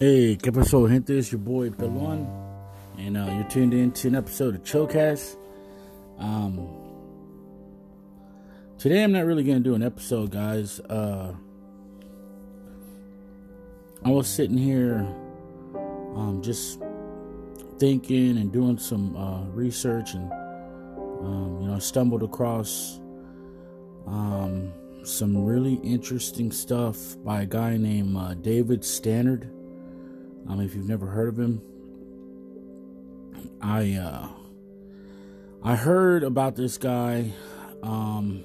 Hey, ¿qué pasó, gente? It's your boy Pelon, and uh, you're tuned in to an episode of Chillcast. Um, today, I'm not really going to do an episode, guys. Uh, I was sitting here um, just thinking and doing some uh, research, and um, you know, I stumbled across um, some really interesting stuff by a guy named uh, David Stannard. Um, if you've never heard of him, I uh, I heard about this guy. Um,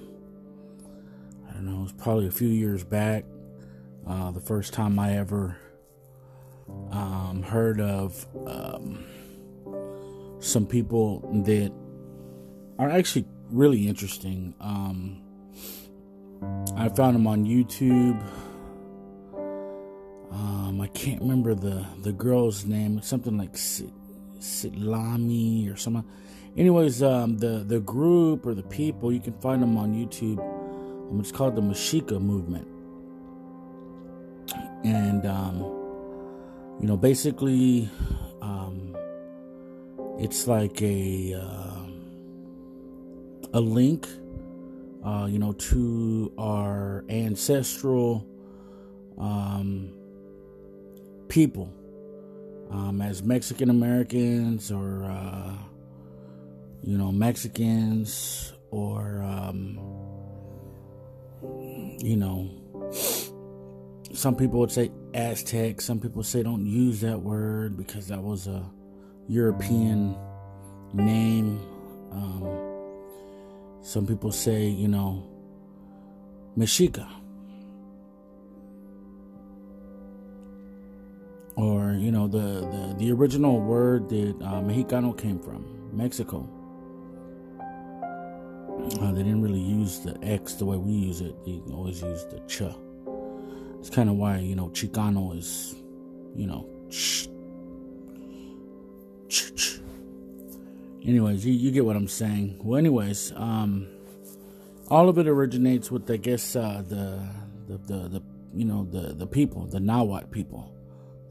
I don't know, it was probably a few years back. Uh, the first time I ever um, heard of um, some people that are actually really interesting. Um, I found them on YouTube. Um, I can't remember the the girl's name. Something like Sitlami or something. Anyways, um, the the group or the people you can find them on YouTube. Um, it's called the Mexica Movement, and um, you know, basically, um, it's like a uh, a link, uh, you know, to our ancestral. Um, people um, as Mexican Americans or, uh, you know, Mexicans or, um, you know, some people would say Aztec. Some people say don't use that word because that was a European name. Um, some people say, you know, Mexica. or you know the the, the original word that uh, Mexicano came from Mexico. Uh, they didn't really use the X the way we use it. They always use the ch. It's kind of why you know Chicano is, you know, ch. ch, ch. Anyways, you, you get what I'm saying. Well, anyways, um, all of it originates with I guess uh, the, the the the you know the the people, the Nahuatl people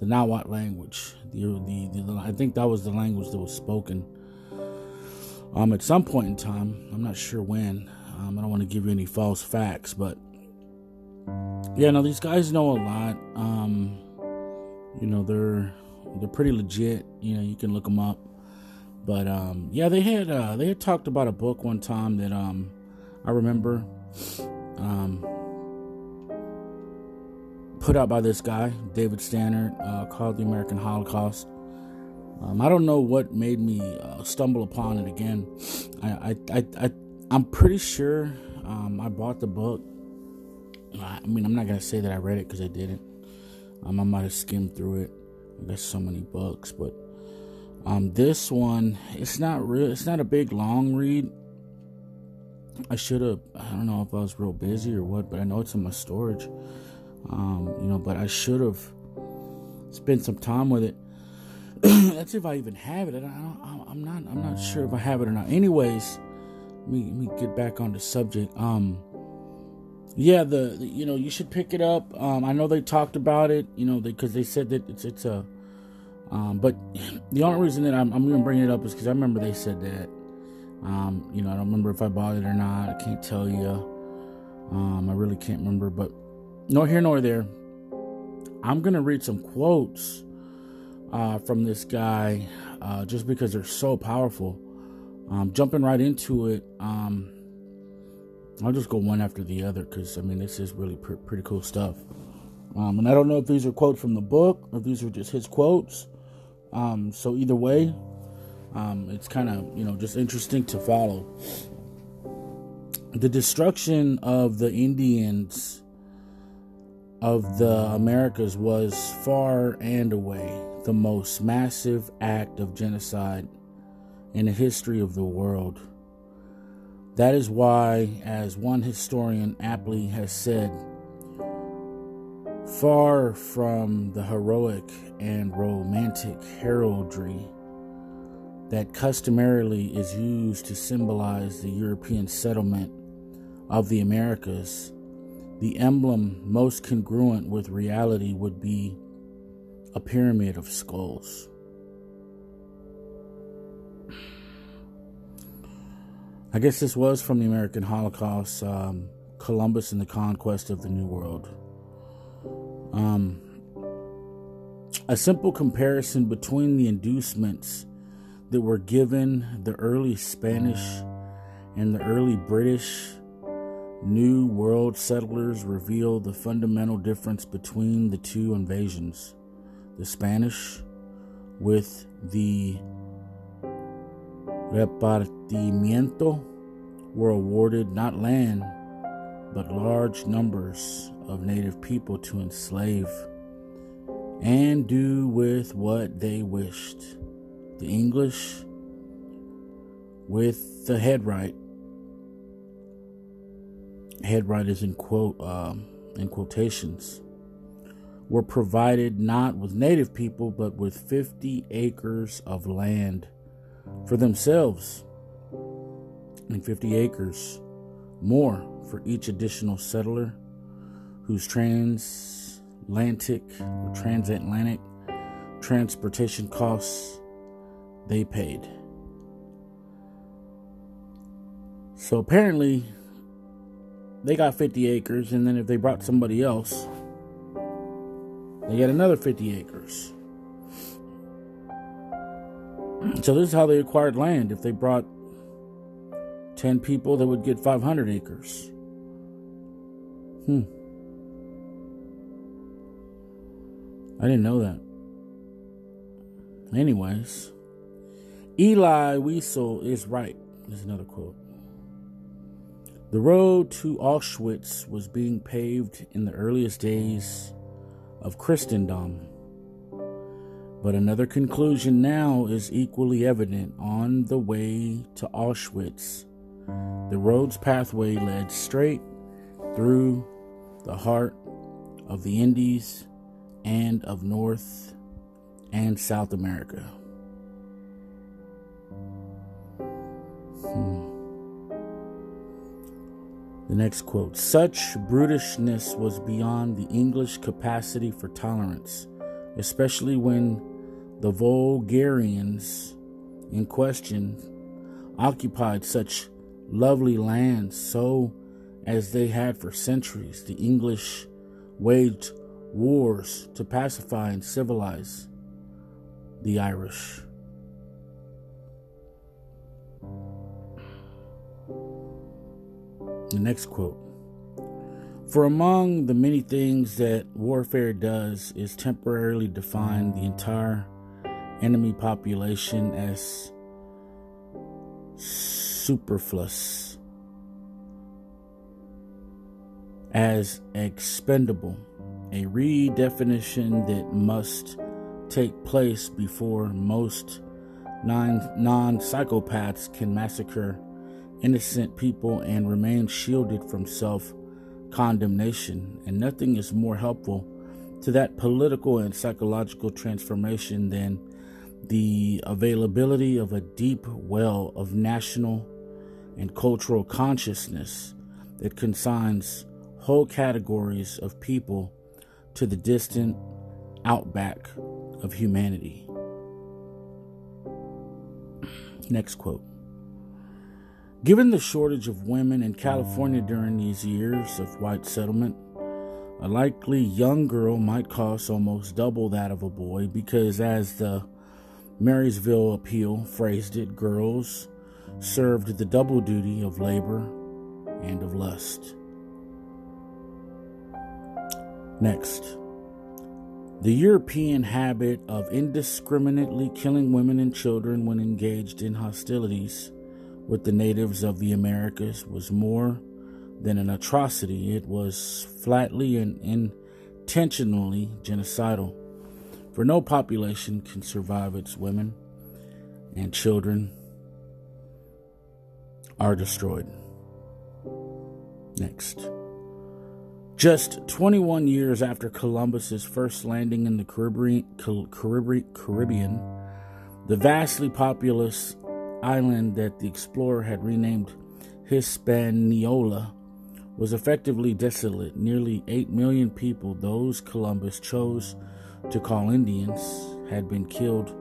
the Nahuatl language. The, the, the, I think that was the language that was spoken um, at some point in time. I'm not sure when. Um, I don't want to give you any false facts, but yeah, no, these guys know a lot. Um, you know, they're they're pretty legit. You know, you can look them up. But um, yeah, they had uh, they had talked about a book one time that um, I remember. Um, put out by this guy, David Stannard, uh, called The American Holocaust. Um, I don't know what made me uh, stumble upon it again. I, I, I, I am pretty sure um, I bought the book. I mean, I'm not gonna say that I read it because I didn't. Um, I might have skimmed through it. There's so many books, but um, this one, it's not real. It's not a big long read. I should have. I don't know if I was real busy or what, but I know it's in my storage. Um, you know, but I should have spent some time with it. That's if I even have it. I am not. I'm not sure if I have it or not. Anyways, let me, let me get back on the subject. Um, yeah, the, the, you know you should pick it up. Um, I know they talked about it. You know, because they, they, said that it's it's a. Um, but the only reason that I'm, I'm going to bring it up is because I remember they said that. Um, you know, I don't remember if I bought it or not. I can't tell you. Um, I really can't remember, but nor here nor there. I'm going to read some quotes uh, from this guy uh, just because they're so powerful. Um, jumping right into it, um, I'll just go one after the other because, I mean, this is really pr- pretty cool stuff. Um, and I don't know if these are quotes from the book or if these are just his quotes. Um, so, either way, um, it's kind of, you know, just interesting to follow. The destruction of the Indians of the Americas was far and away the most massive act of genocide in the history of the world. That is why, as one historian aptly has said, far from the heroic and romantic heraldry that customarily is used to symbolize the European settlement of the Americas, the emblem most congruent with reality would be a pyramid of skulls. I guess this was from the American Holocaust, um, Columbus and the Conquest of the New World. Um, a simple comparison between the inducements that were given the early Spanish and the early British New World settlers reveal the fundamental difference between the two invasions. The Spanish, with the repartimiento, were awarded not land, but large numbers of native people to enslave and do with what they wished. The English, with the head right, head right is in quote um, in quotations, were provided not with native people but with 50 acres of land for themselves and 50 acres more for each additional settler whose transatlantic or transatlantic transportation costs they paid. So apparently, they got 50 acres, and then if they brought somebody else, they get another 50 acres. So this is how they acquired land. If they brought 10 people, they would get 500 acres. Hmm. I didn't know that. Anyways, Elie Wiesel is right. There's another quote. The road to Auschwitz was being paved in the earliest days of Christendom. But another conclusion now is equally evident on the way to Auschwitz the road's pathway led straight through the heart of the Indies and of North and South America. Hmm. The next quote Such brutishness was beyond the English capacity for tolerance, especially when the vulgarians in question occupied such lovely lands, so as they had for centuries. The English waged wars to pacify and civilize the Irish. The next quote For among the many things that warfare does is temporarily define the entire enemy population as superfluous as expendable, a redefinition that must take place before most non psychopaths can massacre innocent people and remain shielded from self condemnation. And nothing is more helpful to that political and psychological transformation than the availability of a deep well of national and cultural consciousness that consigns whole categories of people to the distant outback of humanity. Next quote. Given the shortage of women in California during these years of white settlement, a likely young girl might cost almost double that of a boy because, as the Marysville Appeal phrased it, girls served the double duty of labor and of lust. Next, the European habit of indiscriminately killing women and children when engaged in hostilities with the natives of the Americas was more than an atrocity, it was flatly and intentionally genocidal. For no population can survive its women and children are destroyed. Next. Just 21 years after Columbus's first landing in the Caribbean, Caribbean, the vastly populous island that the explorer had renamed Hispaniola was effectively desolate. Nearly 8 million people, those Columbus chose to call Indians, had been killed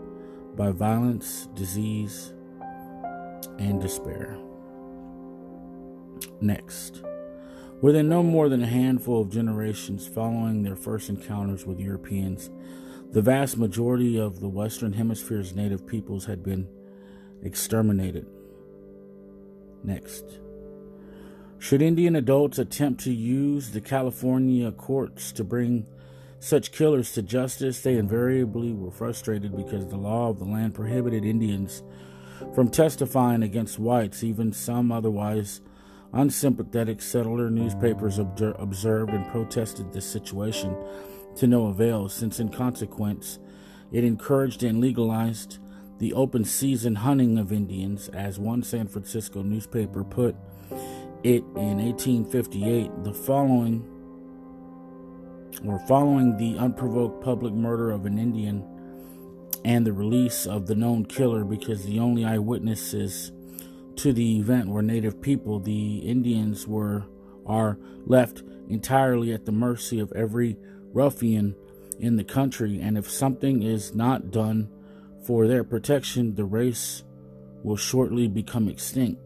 by violence, disease, and despair. Next. Within no more than a handful of generations following their first encounters with Europeans, the vast majority of the Western Hemisphere's native peoples had been exterminated. Next. Should Indian adults attempt to use the California courts to bring such killers to justice, they invariably were frustrated because the law of the land prohibited Indians from testifying against whites, even some otherwise unsympathetic settler newspapers observed and protested this situation to no avail, since in consequence it encouraged and legalized the open season hunting of Indians, as one San Francisco newspaper put it in 1858. The following, or following the unprovoked public murder of an Indian and the release of the known killer because the only eyewitnesses to the event were native people, the Indians were are left entirely at the mercy of every ruffian in the country, and if something is not done for their protection, the race will shortly become extinct.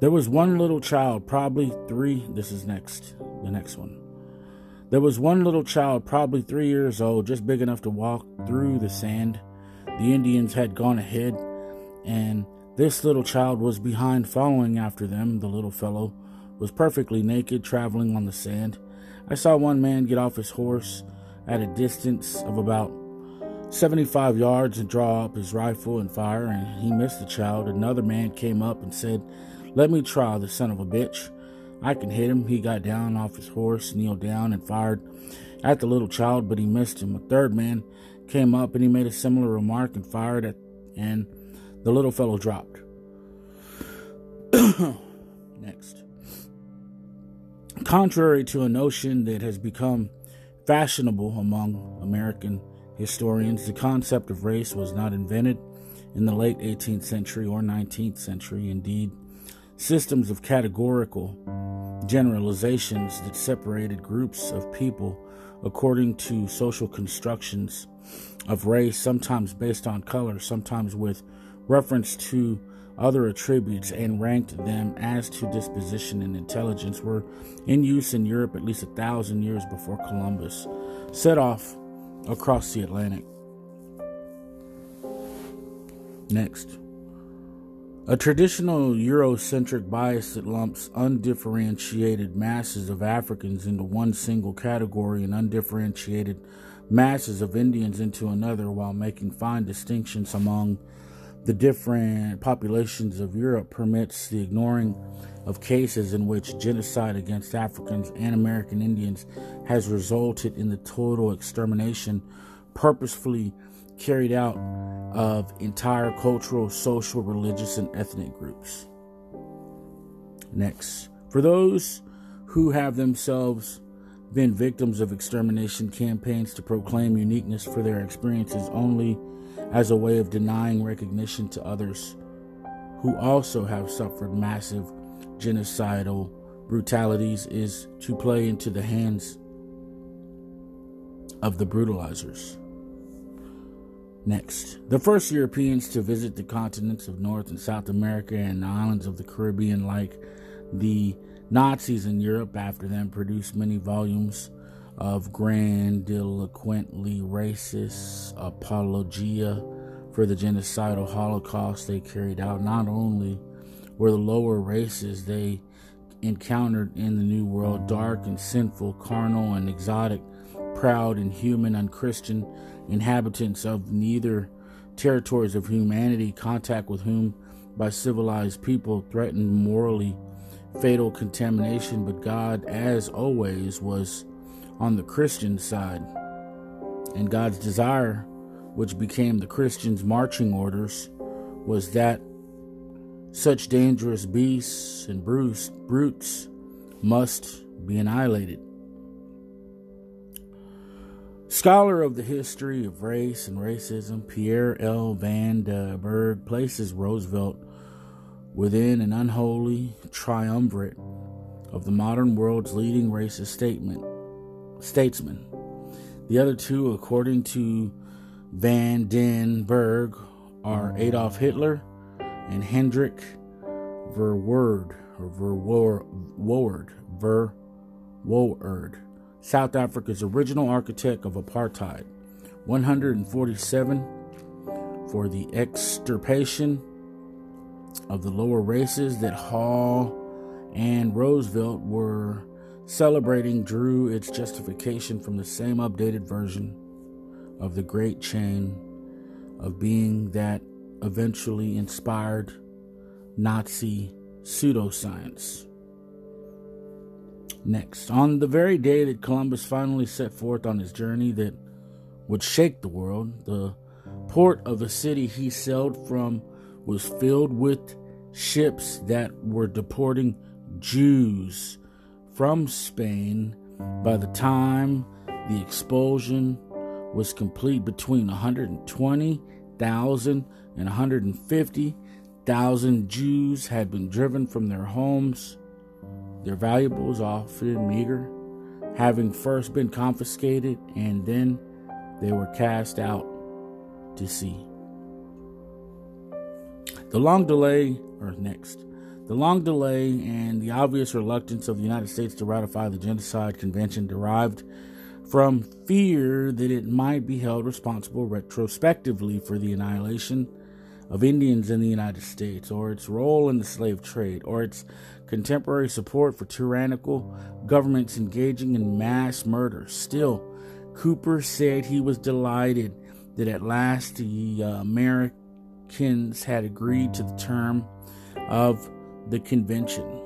There was one little child, probably three. This is next, the next one. There was one little child, probably three years old, just big enough to walk through the sand. The Indians had gone ahead, and this little child was behind, following after them. The little fellow was perfectly naked, traveling on the sand. I saw one man get off his horse at a distance of about 75 yards and draw up his rifle and fire, and he missed the child. Another man came up and said, Let me try, the son of a bitch. I can hit him. He got down off his horse, kneeled down, and fired at the little child, but he missed him. A third man came up and he made a similar remark and fired at, and the little fellow dropped. Next. Contrary to a notion that has become fashionable among American historians, the concept of race was not invented in the late 18th century or 19th century. Indeed, systems of categorical generalizations that separated groups of people according to social constructions of race, sometimes based on color, sometimes with reference to other attributes, and ranked them as to disposition and intelligence, were in use in Europe at least a thousand years before Columbus set off across the Atlantic. Next. A traditional Eurocentric bias that lumps undifferentiated masses of Africans into one single category and undifferentiated masses of Indians into another while making fine distinctions among the different populations of Europe permits the ignoring of cases in which genocide against Africans and American Indians has resulted in the total extermination purposefully carried out of entire cultural, social, religious, and ethnic groups. Next, for those who have themselves been victims of extermination campaigns to proclaim uniqueness for their experiences only as a way of denying recognition to others who also have suffered massive genocidal brutalities is to play into the hands of the brutalizers. Next, the first Europeans to visit the continents of North and South America and the islands of the Caribbean, like the Nazis in Europe after them, produced many volumes of grandiloquently racist apologia for the genocidal Holocaust they carried out. Not only were the lower races they encountered in the New World dark and sinful, carnal and exotic, proud and human, unchristian, inhabitants of neither territories of humanity, contact with whom by civilized people threatened morally fatal contamination, but God, as always, was on the Christian side. And God's desire, which became the Christians' marching orders, was that such dangerous beasts and brutes must be annihilated. Scholar of the history of race and racism, Pierre L. Van den Berghe places Roosevelt within an unholy triumvirate of the modern world's leading racist statement, statesman. The other two, according to Van den Berghe, are Adolf Hitler and Hendrik Verwoerd, or Verwoerd, Verwoerd, South Africa's original architect of apartheid. 147 for the extirpation of the lower races that Hall and Roosevelt were celebrating drew its justification from the same updated version of the great chain of being that eventually inspired Nazi pseudoscience. Next, on the very day that Columbus finally set forth on his journey that would shake the world, the port of the city he sailed from was filled with ships that were deporting Jews from Spain by the time the expulsion was complete between 120,000 and 150,000 Jews had been driven from their homes, their valuables often meager, having first been confiscated and then they were cast out to sea. The long delay, or next, the long delay and the obvious reluctance of the United States to ratify the Genocide Convention derived from fear that it might be held responsible retrospectively for the annihilation of Indians in the United States, or its role in the slave trade, or its contemporary support for tyrannical governments engaging in mass murder. Still, Kuper said he was delighted that at last the uh, Americans had agreed to the term of the convention.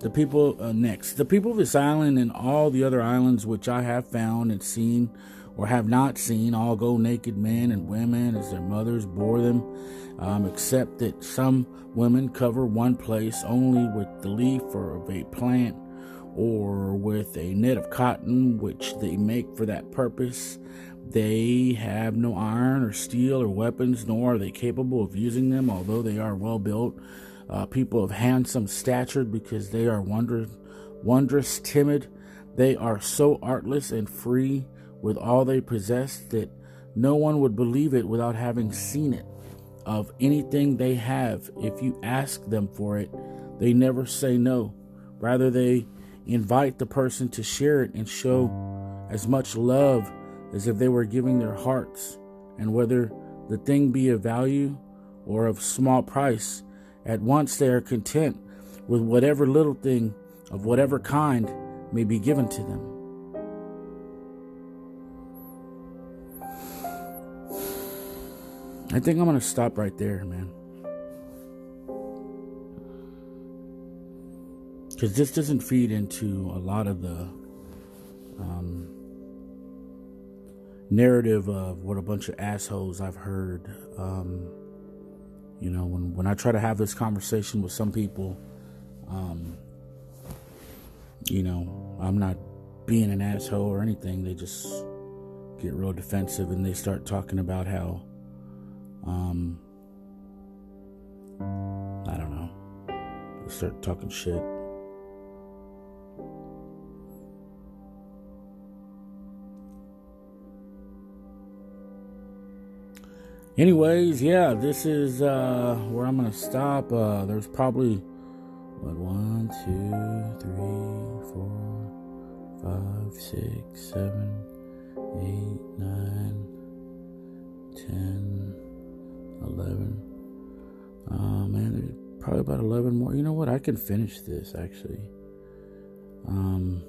The people uh, next, the people of this island and all the other islands which I have found and seen or have not seen all go naked men and women as their mothers bore them, um, except that some women cover one place only with the leaf or of a plant or with a net of cotton which they make for that purpose. They have no iron or steel or weapons, nor are they capable of using them, although they are well built uh, people of handsome stature because they are wondrous, wondrous, timid. They are so artless and free with all they possess that no one would believe it without having seen it. Of anything they have, if you ask them for it, they never say no. Rather, they invite the person to share it and show as much love as if they were giving their hearts. And whether the thing be of value or of small price, at once they are content with whatever little thing of whatever kind may be given to them. I think I'm going to stop right there, man. Because this doesn't feed into a lot of the um, narrative of what a bunch of assholes I've heard. Um, you know, when, when I try to have this conversation with some people, um, you know, I'm not being an asshole or anything. They just get real defensive and they start talking about how, um, I don't know, they start talking shit. Anyways, yeah, this is uh, where I'm gonna stop. Uh, there's probably what one, two, three, four, five, six, seven, eight, nine, ten, eleven. Oh man, there's probably about eleven more. You know what? I can finish this actually. Um.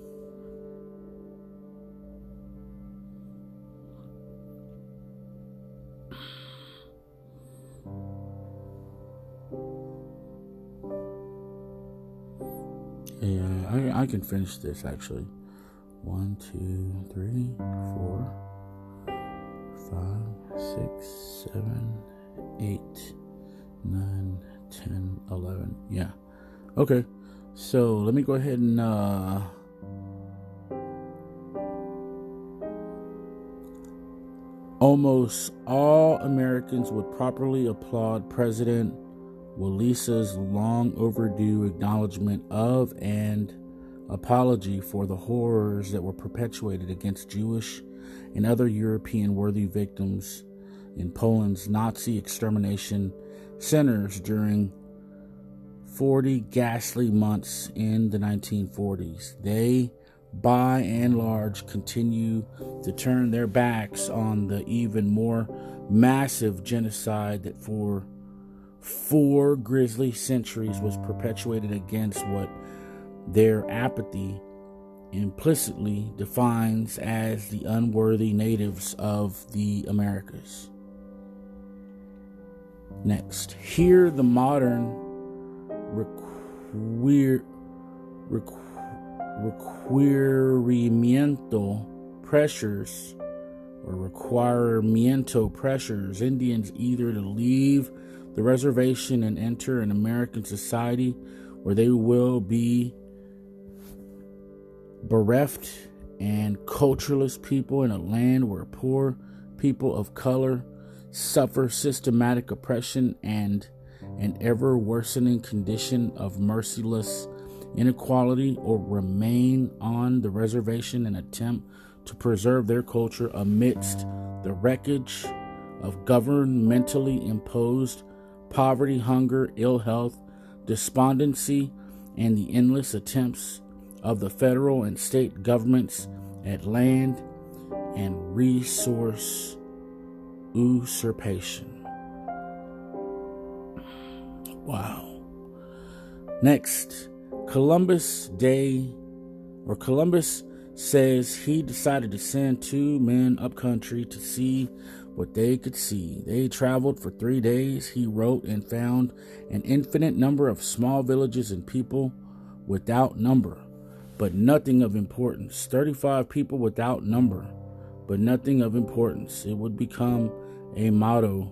I, I can finish this actually. One, two, three, four, five, six, seven, eight, nine, ten, eleven. Yeah. Okay. So let me go ahead and uh Almost all Americans would properly applaud President Walesa's long overdue acknowledgement of and apology for the horrors that were perpetuated against Jewish and other European worthy victims in Poland's Nazi extermination centers during 40 ghastly months in the 1940s. They, by and large, continue to turn their backs on the even more massive genocide that for four grisly centuries was perpetuated against what their apathy implicitly defines as the unworthy natives of the Americas. Next, here the modern requir, requerimiento pressures or requerimiento pressures Indians either to leave the reservation and enter an American society where they will be bereft and cultureless people in a land where poor people of color suffer systematic oppression and an ever worsening condition of merciless inequality or remain on the reservation and attempt to preserve their culture amidst the wreckage of governmentally imposed poverty, hunger, ill health, despondency, and the endless attempts of the federal and state governments at land and resource usurpation. Wow. Next, Columbus Day, or Columbus says he decided to send two men up country to see what they could see. They traveled for three days, he wrote, and found an infinite number of small villages and people without number but nothing of importance. 35 people without number, but nothing of importance. It would become a motto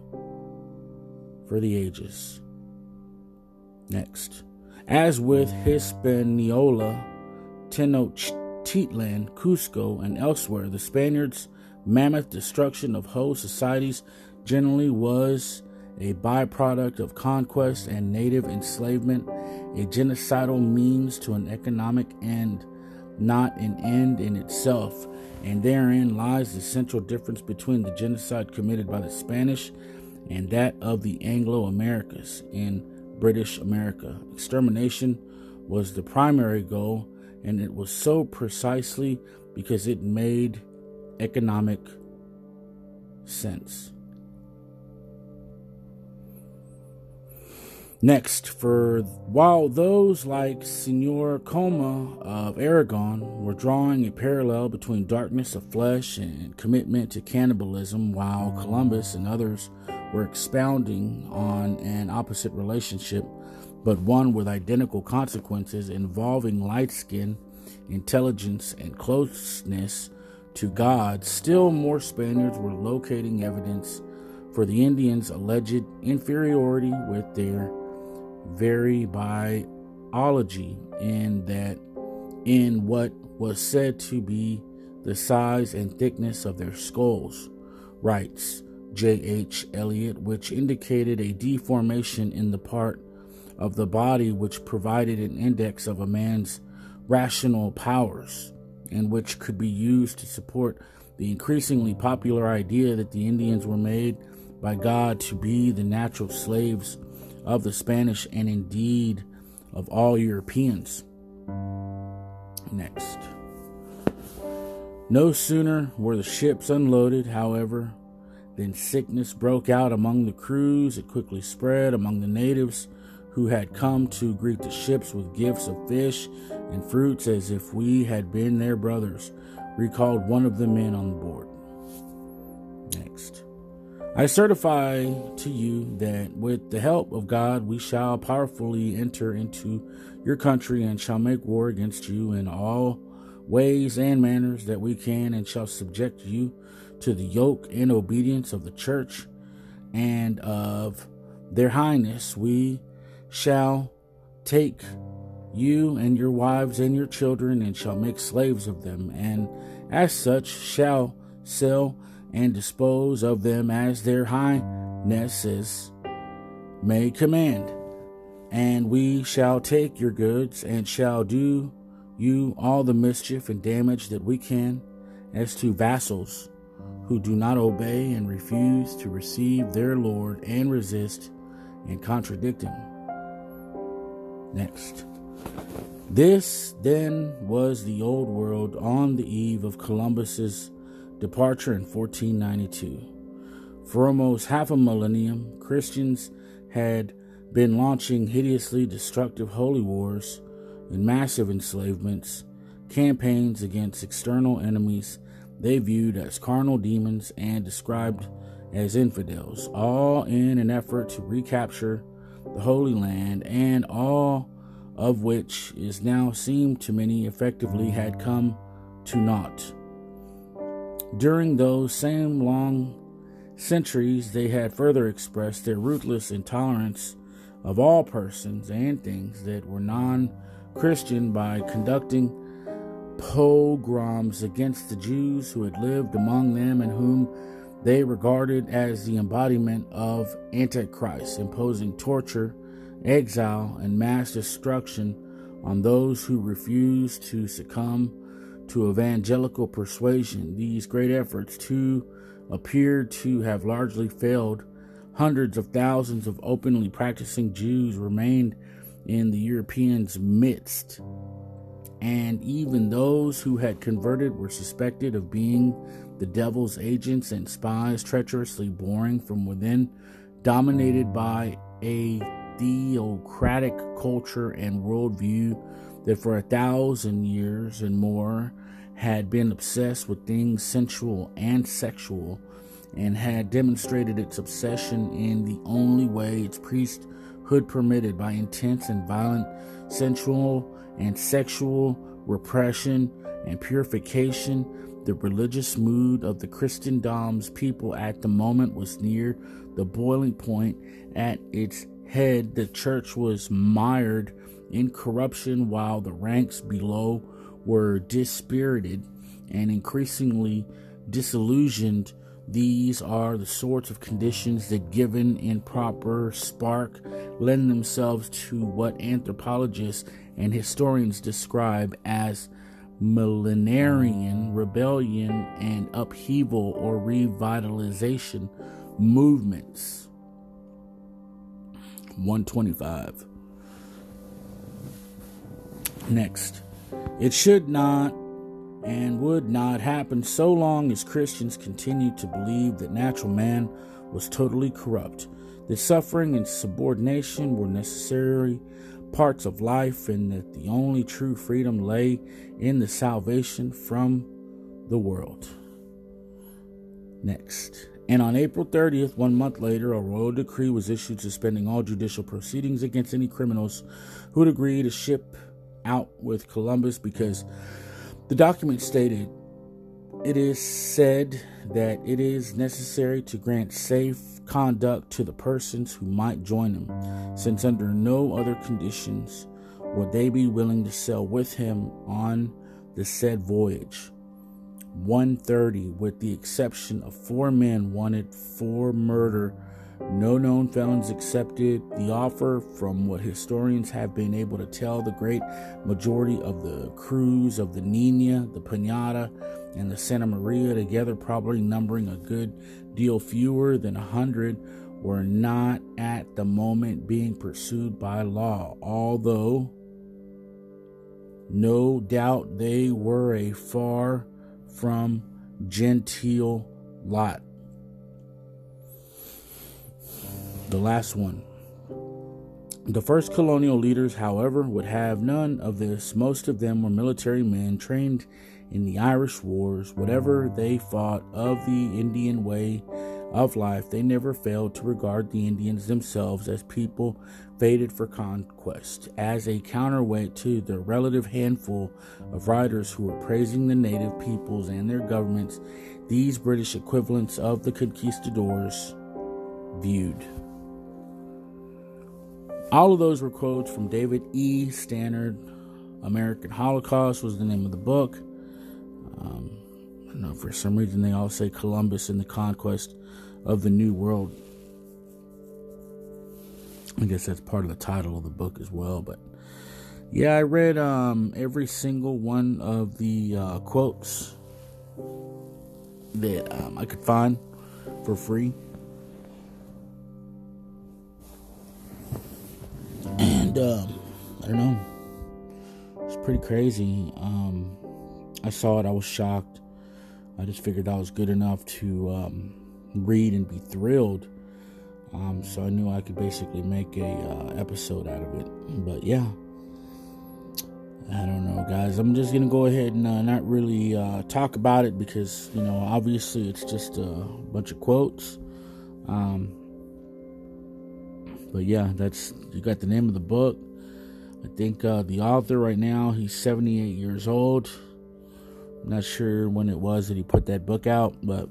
for the ages. Next. As with Hispaniola, Tenochtitlan, Cusco, and elsewhere, the Spaniards' mammoth destruction of whole societies generally was a byproduct of conquest and native enslavement, a genocidal means to an economic end, not an end in itself. And therein lies the central difference between the genocide committed by the Spanish and that of the Anglo Americas in British America. Extermination was the primary goal, and it was so precisely because it made economic sense. Next, for while those like Senor Coma of Aragon were drawing a parallel between darkness of flesh and commitment to cannibalism, while Columbus and others were expounding on an opposite relationship, but one with identical consequences involving light skin, intelligence, and closeness to God, still more Spaniards were locating evidence for the Indians' alleged inferiority with their very biology, in that in what was said to be the size and thickness of their skulls, writes J.H. Elliott, which indicated a deformation in the part of the body which provided an index of a man's rational powers, and which could be used to support the increasingly popular idea that the Indians were made by God to be the natural slaves of the Spanish and indeed of all Europeans. Next. No sooner were the ships unloaded, however, than sickness broke out among the crews. It quickly spread among the natives who had come to greet the ships with gifts of fish and fruits as if we had been their brothers, recalled one of the men on board. Next. I certify to you that with the help of God we shall powerfully enter into your country and shall make war against you in all ways and manners that we can, and shall subject you to the yoke and obedience of the church and of their highness. We shall take you and your wives and your children and shall make slaves of them, and as such shall sell and dispose of them as their highnesses may command. And we shall take your goods, and shall do you all the mischief and damage that we can, as to vassals who do not obey and refuse to receive their Lord and resist and contradict him. Next. This then was the old world on the eve of Columbus's departure in 1492. For almost half a millennium, Christians had been launching hideously destructive holy wars and massive enslavements, campaigns against external enemies they viewed as carnal demons and described as infidels, all in an effort to recapture the Holy Land, and all of which is now seemed to many effectively had come to naught. During those same long centuries, they had further expressed their ruthless intolerance of all persons and things that were non Christian by conducting pogroms against the Jews who had lived among them and whom they regarded as the embodiment of Antichrist, imposing torture, exile, and mass destruction on those who refused to succumb to evangelical persuasion. These great efforts, too, appear to have largely failed. Hundreds of thousands of openly practicing Jews remained in the Europeans' midst and even those who had converted were suspected of being the devil's agents and spies treacherously boring from within, dominated by a theocratic culture and worldview that for a thousand years and more had been obsessed with things sensual and sexual and had demonstrated its obsession in the only way its priesthood permitted by intense and violent sensual and sexual repression and purification. The religious mood of the Christendom's people at the moment was near the boiling point. At its head, the church was mired in corruption, while the ranks below were dispirited and increasingly disillusioned. These are the sorts of conditions that, given in proper spark, lend themselves to what anthropologists and historians describe as millenarian rebellion and upheaval or revitalization movements. 125. Next, it should not and would not happen so long as Christians continued to believe that natural man was totally corrupt, that suffering and subordination were necessary parts of life, and that the only true freedom lay in the salvation from the world. Next. And on April 30th, one month later, a royal decree was issued suspending all judicial proceedings against any criminals who would agree to ship out with Columbus because the document stated it is said that it is necessary to grant safe conduct to the persons who might join him, since under no other conditions would they be willing to sail with him on the said voyage. 130, with the exception of four men wanted for murder. No known felons accepted the offer. From what historians have been able to tell, the great majority of the crews of the Nina, the Pinata, and the Santa Maria, together probably numbering a good deal fewer than a hundred, were not at the moment being pursued by law, although no doubt they were a far from genteel lot. The last one. The first colonial leaders, however, would have none of this. Most of them were military men trained in the Irish Wars, whatever they thought of the Indian way of life, they never failed to regard the Indians themselves as people fated for conquest, as a counterweight to the relative handful of writers who were praising the native peoples and their governments. These British equivalents of the conquistadors viewed. All of those were quotes from David E. Stannard. American Holocaust was the name of the book. Um, I don't know, for some reason they all say Columbus and the conquest of the New World. I guess that's part of the title of the book as well. But yeah, I read um, every single one of the uh, quotes that um, I could find for free. And um, I don't know, it's pretty crazy. Um, I saw it, I was shocked. I just figured I was good enough to um, read and be thrilled. Um, so I knew I could basically make a uh, episode out of it. But yeah, I don't know, guys. I'm just gonna go ahead and uh, not really uh, talk about it because you know, obviously, it's just a bunch of quotes. Um, but yeah, that's you got the name of the book. I think uh, the author right now he's 78 years old. Not sure when it was that he put that book out, but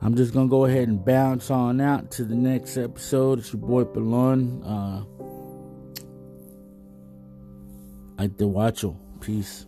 I'm just gonna go ahead and bounce on out to the next episode. It's your boy Balon. Uh, I Dewacho. Peace.